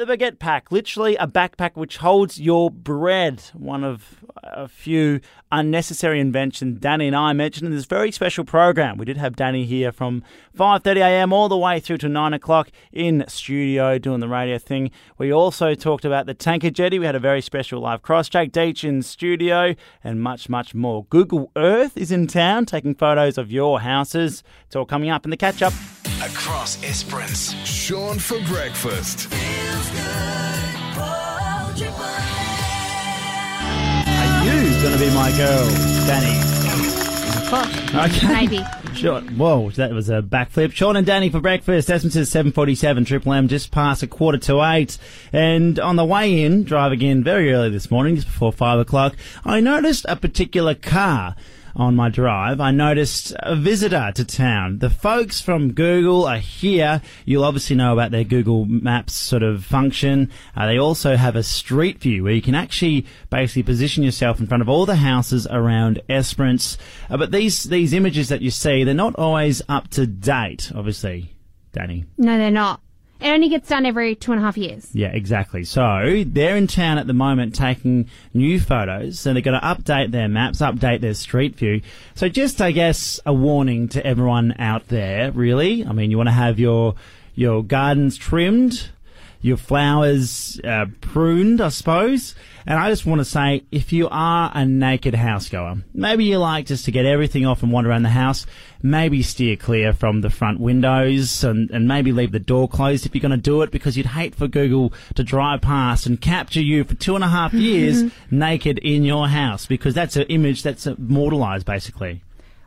the baguette pack, literally a backpack which holds your bread. One of a few unnecessary inventions Dani and I mentioned in this very special program. We did have Dani here from 5:30 a.m. all the way through to 9 o'clock in studio doing the radio thing. We also talked about the tanker jetty. We had a very special live cross. Jake Dietsch in studio and much, much more. Google Earth is in town taking photos of your houses. It's all coming up in the catch up. Across Esperance. Sean for breakfast. Are you to be my girl, Dani? Okay. Maybe. Sure. Whoa, that was a backflip. Sean and Dani for breakfast. Esperance's 747 Triple M, just past a quarter to eight. And on the way in, driving in very early this morning, just before five o'clock, I noticed a particular car on my drive, I noticed a visitor to town. The folks from Google are here. You'll obviously know about their Google Maps sort of function. Uh, they also have a street view where you can actually basically position yourself in front of all the houses around Esperance. Uh, but these, these images that you see, they're not always up to date, obviously, Dani. No, they're not. It only gets done every two and a half years. Yeah, exactly. So they're in town at the moment taking new photos. So they're going to update their maps, update their street view. So just, I guess, a warning to everyone out there, really. I mean, you want to have your, your gardens trimmed, your flowers uh, pruned, I suppose. And I just want to say, if you are a naked housegoer, maybe you like just to get everything off and wander around the house, maybe steer clear from the front windows and, and maybe leave the door closed if you're going to do it because you'd hate for Google to drive past and capture you for two and a half years naked in your house because that's an image that's immortalized basically.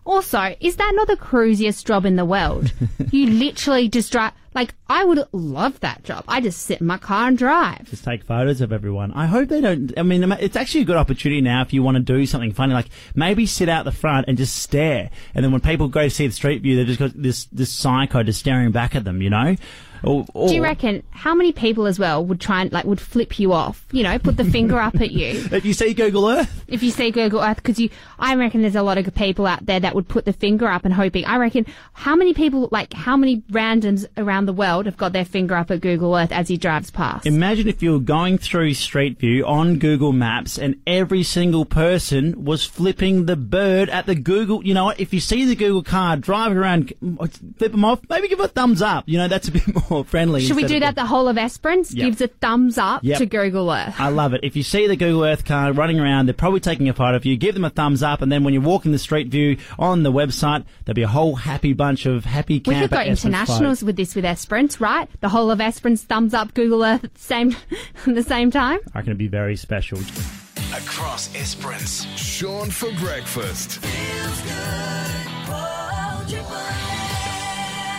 Also, is that not the cruisiest job in the world? you literally just drive. Like, I would love that job. I just sit in my car and drive. Just take photos of everyone. I hope they don't. I mean, it's actually a good opportunity now if you want to do something funny. Like maybe sit out the front and just stare, and then when people go to see the street view, they've just got this this psycho just staring back at them. You know. Or, or, Do you reckon how many people as well would try and like would flip you off? You know, put the finger up at you if you see Google Earth? if you see Google Earth because you. I reckon there's a lot of people out there that would put the finger up and hoping. I reckon how many people like how many randoms around the world have got their finger up at Google Earth as he drives past? Imagine if you were going through Street View on Google Maps and every single person was flipping the bird at the Google. You know what? If you see the Google car driving around, flip them off. Maybe give a thumbs up. You know, that's a bit more friendly. Should we do that? The whole of Esperance Yep. gives a thumbs up Yep. to Google Earth. I love it. If you see the Google Earth car running around, they're probably taking a photo of you. Give them a thumbs up, and then when you're walking the street view on the website, there'll be a whole happy bunch of happy We could go Esperance internationals folk. with this with Esperance, right? The whole of Esperance thumbs up Google Earth at the same at the same time. I reckon it'd be very special. Across Esperance. Sean for breakfast.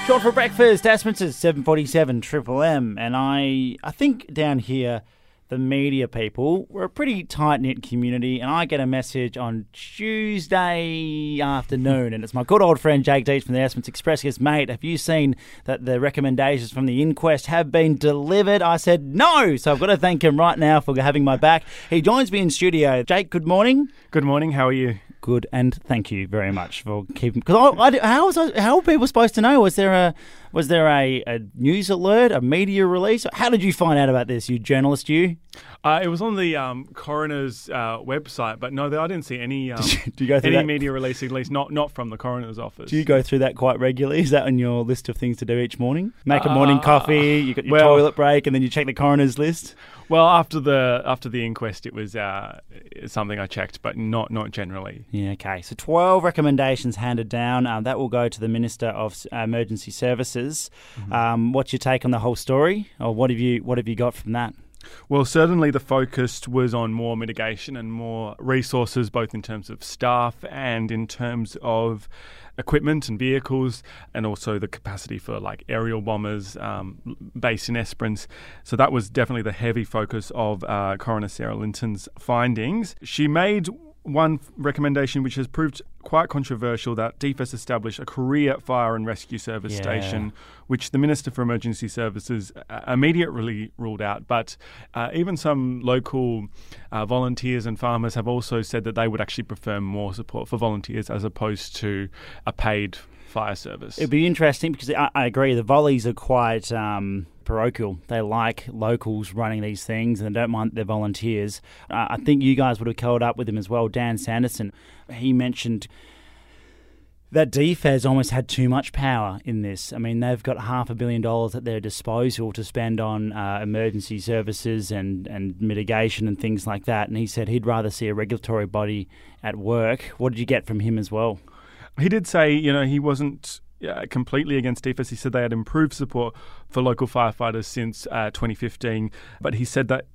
Short for breakfast, Esperance's 747 Triple M, and I, I think down here, the media people, we're a pretty tight knit community, and I get a message on Tuesday afternoon, and it's my good old friend Jake Dietsch from the Esperance Express. He goes, mate, have you seen that the recommendations from the inquest have been delivered? I said no, so I've got to thank him right now for having my back. He joins me in studio. Jake, good morning. Good morning. How are you? Good, and thank you very much for keeping. Because how was I, how were people supposed to know? Was there a was there a, a news alert, a media release? How did you find out about this? You journalist, you? Uh, it was on the um, coroner's uh, website, but no, I didn't see any um, Do you go through any that? media release, at least not not from the coroner's office. Do you go through that quite regularly? Is that on your list of things to do each morning? Make a morning Uh, coffee. You got your well- toilet break, and then you check the coroner's list. Well, after the after the inquest, it was uh, something I checked, but not not generally. Yeah, okay. So 12 recommendations handed down. Um, that will go to the Minister of Emergency Services. Um, what's your take on the whole story? Or what have you what have you got from that? Well, certainly the focus was on more mitigation and more resources, both in terms of staff and in terms of equipment and vehicles, and also the capacity for like aerial bombers um, based in Esperance. So that was definitely the heavy focus of uh, Coroner Sarah Linton's findings. She made one recommendation which has proved quite controversial that DFES establish a career fire and rescue service Yeah. station, which the Minister for Emergency Services uh, immediately ruled out. But uh, even some local uh, volunteers and farmers have also said that they would actually prefer more support for volunteers as opposed to a paid fire service. It'd be interesting because I, I agree the volleys are quite um, parochial. They like locals running these things and they don't mind their volunteers. Uh, I think you guys would have curled up with him as well. Dan Sanderson, he mentioned that DFES almost had too much power in this. I mean, they've got half a billion dollars at their disposal to spend on uh, emergency services and, and mitigation and things like that. And he said he'd rather see a regulatory body at work. What did you get from him as well? He did say, you know, he wasn't uh, completely against DFES. He said they had improved support for local firefighters since uh, 2015, but he said that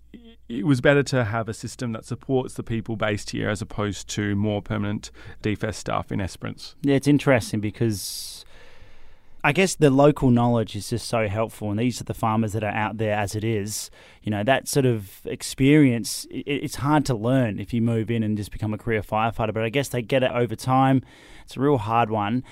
it was better to have a system that supports the people based here as opposed to more permanent DFES staff in Esperance. Yeah, it's interesting because I guess the local knowledge is just so helpful, and these are the farmers that are out there as it is. You know, that sort of experience. it's hard to learn if you move in and just become a career firefighter, but I guess they get it over time. It's a real hard one.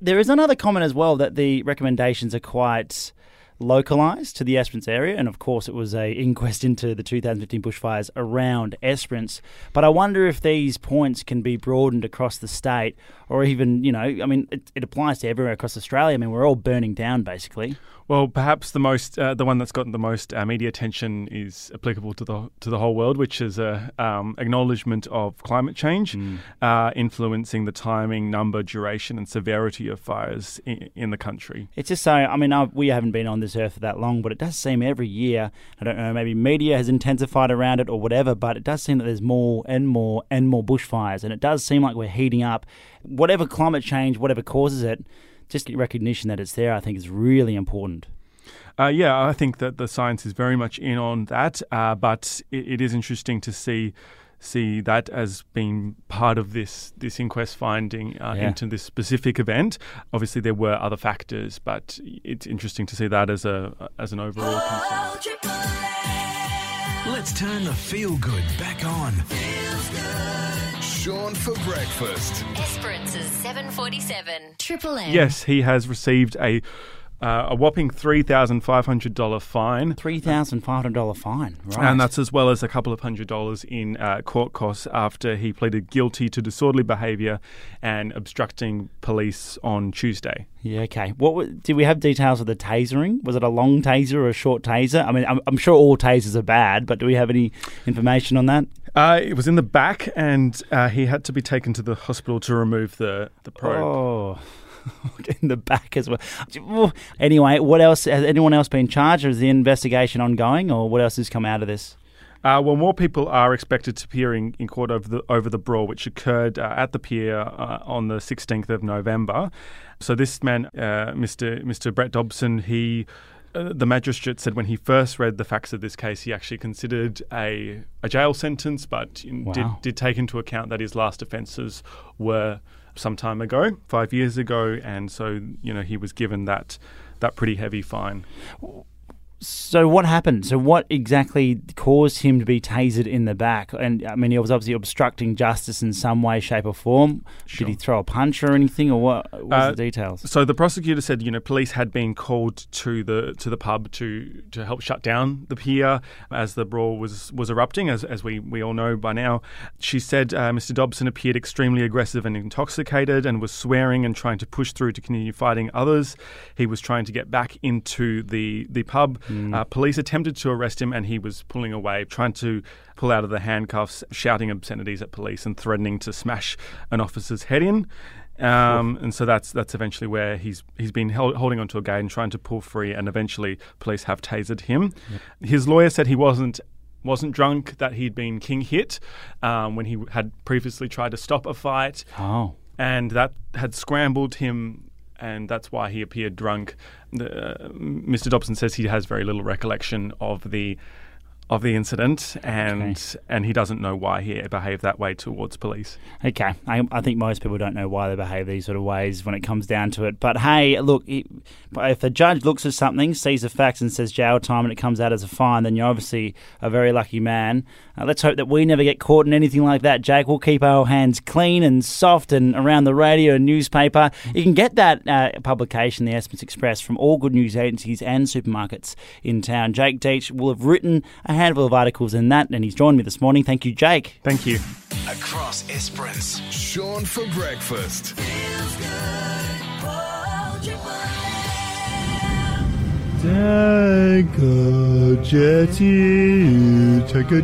There is another comment as well that the recommendations are quite localised to the Esperance area, and of course it was a inquest into the 2015 bushfires around Esperance. But I wonder if these points can be broadened across the state, or even you know, I mean, it, it applies to everywhere across Australia. I mean, we're all burning down basically. Well, perhaps the most, uh, the one that's gotten the most uh, media attention is applicable to the to the whole world, which is a um, acknowledgement of climate change Mm. uh, influencing the timing, number, duration, and severity of fires in, in the country. It's just so. I mean, I, we haven't been on this earth for that long, but it does seem every year. I don't know. Maybe media has intensified around it or whatever, but it does seem that there's more and more and more bushfires, and it does seem like we're heating up. Whatever climate change, whatever causes it, just recognition that it's there, I think, is really important. Uh, yeah, I think that the science is very much in on that, uh, but it, it is interesting to see see that as being part of this this inquest finding uh, Yeah. into this specific event. Obviously, there were other factors, but it's interesting to see that as a as an overall concern. Let's turn the feel good back on. Sean for breakfast. Esperance's 747. Triple M. Yes, he has received a uh, a whopping three thousand five hundred dollar fine. Three thousand five hundred dollar fine, right? And that's as well as a couple of hundred dollars in uh, court costs after he pleaded guilty to disorderly behaviour and obstructing police on Tuesday. yeah. Okay. What did we have details of the tasering? Was it a long taser or a short taser? I mean, I'm, I'm sure all tasers are bad, but do we have any information on that? Uh, it was in the back, and uh, he had to be taken to the hospital to remove the, the probe. Oh. In the back as well. Anyway, what else? Has anyone else been charged, or is the investigation ongoing, or what else has come out of this? Uh, well, more people are expected to appear in, in court over the over the brawl, which occurred uh, at the pier uh, on the 16th of November. So this man, uh, Mr. Mr. Brett Dobson, he. Uh, the magistrate said when he first read the facts of this case, he actually considered a, a jail sentence, but in- did, did take into account that his last offences were some time ago, five years ago, and so you know he was given that that pretty heavy fine. So what happened? So what exactly caused him to be tasered in the back? And I mean, he was obviously obstructing justice in some way, shape, or form. Sure. Did he throw a punch or anything, or what? What was Uh, the details? So the prosecutor said, you know, police had been called to the to the pub to to help shut down the pier as the brawl was was erupting, as as we we all know by now. She said uh, Mr. Dobson appeared extremely aggressive and intoxicated, and was swearing and trying to push through to continue fighting others. He was trying to get back into the the pub. Uh, police attempted to arrest him, and he was pulling away, trying to pull out of the handcuffs, shouting obscenities at police, and threatening to smash an officer's head in. Um, and so that's that's eventually where he's he's been held, holding onto a gate and trying to pull free, and eventually police have tasered him. His lawyer said he wasn't wasn't drunk, that he'd been king hit um, when he had previously tried to stop a fight, Oh, and that had scrambled him. And that's why he appeared drunk. The, uh, Mr. Dobson says he has very little recollection of the of the incident, and and he doesn't know why he behaved that way towards police. okay. I, I think most people don't know why they behave these sort of ways when it comes down to it. But hey, look, if the judge looks at something, sees the facts, and says jail time, and it comes out as a fine, then you're obviously a very lucky man. Uh, let's hope that we never get caught in anything like that, Jake. We'll keep our hands clean and soft and around the radio and newspaper. You can get that uh, publication, the Esperance Express, from all good news agencies and supermarkets in town. Jake Dietsch will have written a handful of articles in that, and he's joined me this morning. Thank you, Jake. Thank you. Across Esperance. Sean for breakfast.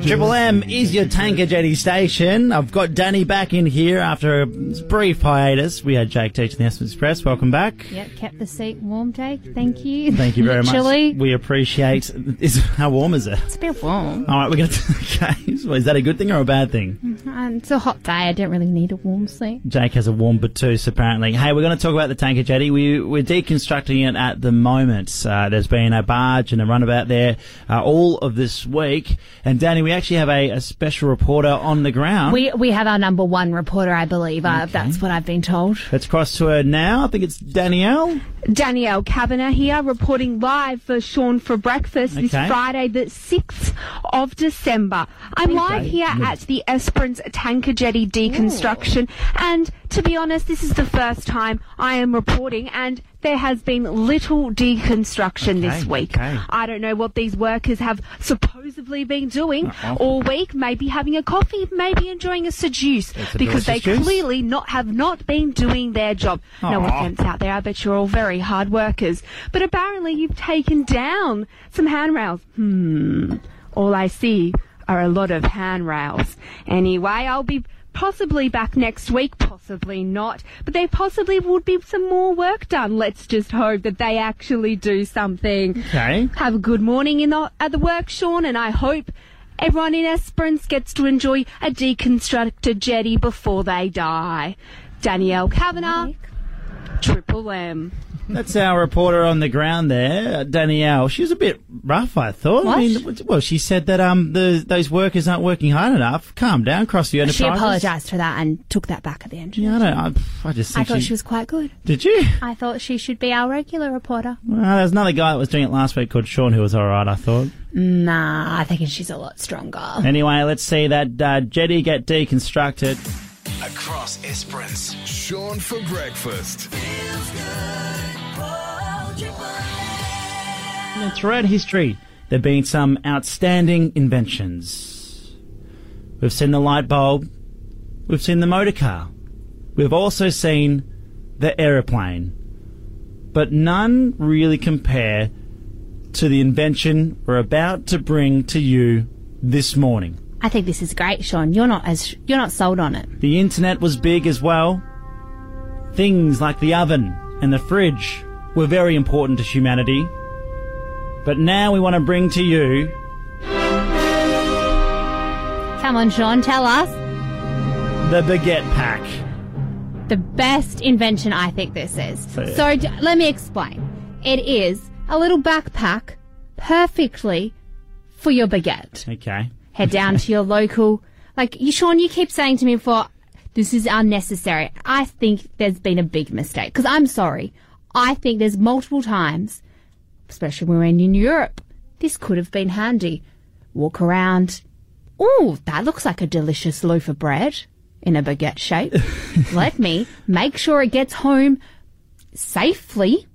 Triple M is your tanker jetty station. I've got Dani back in here after a brief hiatus. We had Jake teaching the Esperance Express. Welcome back. Yep, kept the seat warm, Jake. Thank you. Thank you very much. Chilly. We appreciate. Is how warm is it? It's a bit warm. All right, we're gonna. Okay, so is that a good thing or a bad thing? Um, it's a hot day. I don't really need a warm seat. Jake has a warm Batoos apparently. Hey, we're going to talk about the tanker jetty. We, we're deconstructing it at the moment. Uh, there's been a barge and a runabout there uh, all of this week. And Dani, we actually have a, a special reporter on the ground. We we have our number one reporter, I believe. Uh, that's what I've been told. Let's cross to her now. I think it's Danielle. Danielle Kavanagh here, reporting live for Sean for Breakfast this Friday, the 6th of December. I'm live here at the Esperance Tanker Jetty deconstruction, and to be honest, this is the first time I am reporting, and there has been little deconstruction this week. okay. I don't know what these workers have supposedly been doing Uh-oh. all week, maybe having a coffee, maybe enjoying a seduce, a because they juice. clearly not have not been doing their job. No offense out there, I bet you're all very hard workers. But apparently you've taken down some handrails. Hmm. All I see are a lot of handrails. Anyway, I'll be possibly back next week, possibly not. But there possibly would be some more work done. Let's just hope that they actually do something. Okay. Have a good morning in the, at the work, Sean, and I hope everyone in Esperance gets to enjoy a deconstructed jetty before they die. Danielle Kavanagh, Triple M. That's our reporter on the ground there, Danielle. She was a bit rough, I thought. What? I mean, well, she said that um the those workers aren't working hard enough. Calm down, cross the She enterprise. apologised for that and took that back at the end. Yeah, I don't. I, I just I thought she was quite good. Did you? I thought she should be our regular reporter. Well, there's another guy that was doing it last week called Sean who was all right. I thought. Nah, I think she's a lot stronger. Anyway, let's see that uh, jetty get deconstructed. Across Esperance. Sean for breakfast. And throughout history, there have been some outstanding inventions. We've seen the light bulb. We've seen the motor car. We've also seen the aeroplane. But none really compare to the invention we're about to bring to you this morning. I think this is great, Sean. You're not as you're not sold on it. The internet was big as well. Things like the oven and the fridge were very important to humanity. But now we want to bring to you Come on, Sean, tell us the baguette pack. the best invention. I think this is. So d- let me explain. It is a little backpack, perfectly for your baguette. Okay. Head down to your local. Like you, Sean, you keep saying to me before, this is unnecessary. I think there's been a big mistake because I'm sorry. I think there's multiple times, especially when we're in Europe, this could have been handy. Walk around. Oh, that looks like a delicious loaf of bread in a baguette shape. Let me make sure it gets home safely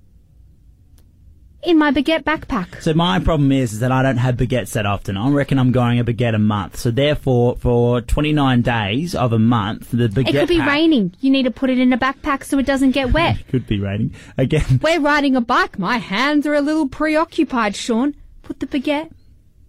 in my baguette backpack. So my problem is, is that I don't have baguettes that often. I reckon I'm going a baguette a month. So therefore, for 29 days of a month, the baguette It could be pack- raining. You need to put it in a backpack so it doesn't get wet. it Could be raining again. We're riding a bike. My hands are a little preoccupied, Sean. Put the baguette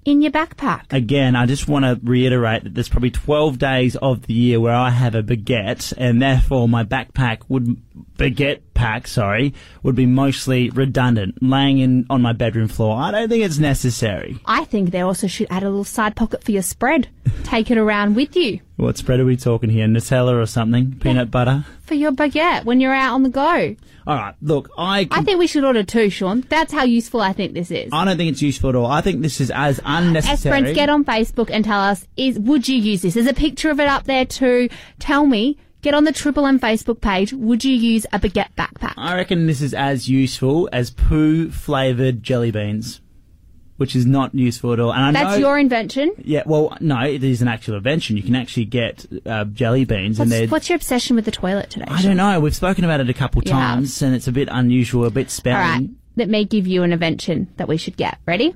in your backpack. Again, I just want to reiterate that there's probably 12 days of the year where I have a baguette, and therefore my backpack would baguette pack, sorry, would be mostly redundant, laying in on my bedroom floor. I don't think it's necessary. I think they also should add a little side pocket for your spread. Take it around with you What spread are we talking here? Nutella or something? Peanut butter? for your baguette when you're out on the go. All right, look, I I think we should order two, Sean. That's how useful I think this is. I don't think it's useful at all. I think this is as unnecessary. As friends, get on Facebook and tell us, is would you use this? There's a picture of it up there too. Tell me, get on the Triple M Facebook page, would you use a baguette backpack? I reckon this is as useful as poo flavored jelly beans, which is not useful at all. And I That's know, your invention. yeah. Well, no, it is an actual invention. You can actually get uh, jelly beans, and What's, they're. what's your obsession with the toilet today? I don't know. We've spoken about it a couple Yeah. times, and it's a bit unusual, a bit spelling. All right, let me give you an invention that we should get. Ready?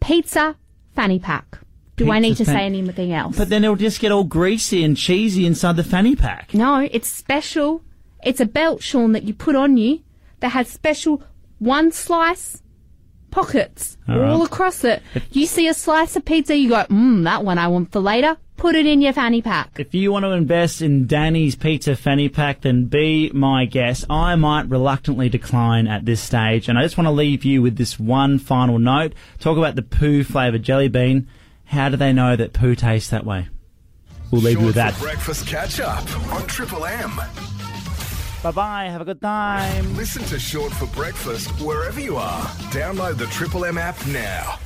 Pizza fanny pack. Do I need to fan- say anything else? But then it'll just get all greasy and cheesy inside the fanny pack. no, it's special. It's a belt, Sean, that you put on you that has special one slice pockets All all right. across it. You see a slice of pizza, you go, mmm, that one I want for later. Put it in your fanny pack. If you want to invest in Dani's Pizza Fanny Pack, then be my guest. I might reluctantly decline at this stage, and I just want to leave you with this one final note. Talk about the poo flavoured jelly bean. How do they know that poo tastes that way? We'll leave you with that. for breakfast catch up on Triple M. Bye bye. Have a good time. Listen to Short for Breakfast wherever you are. Download the Triple M app now.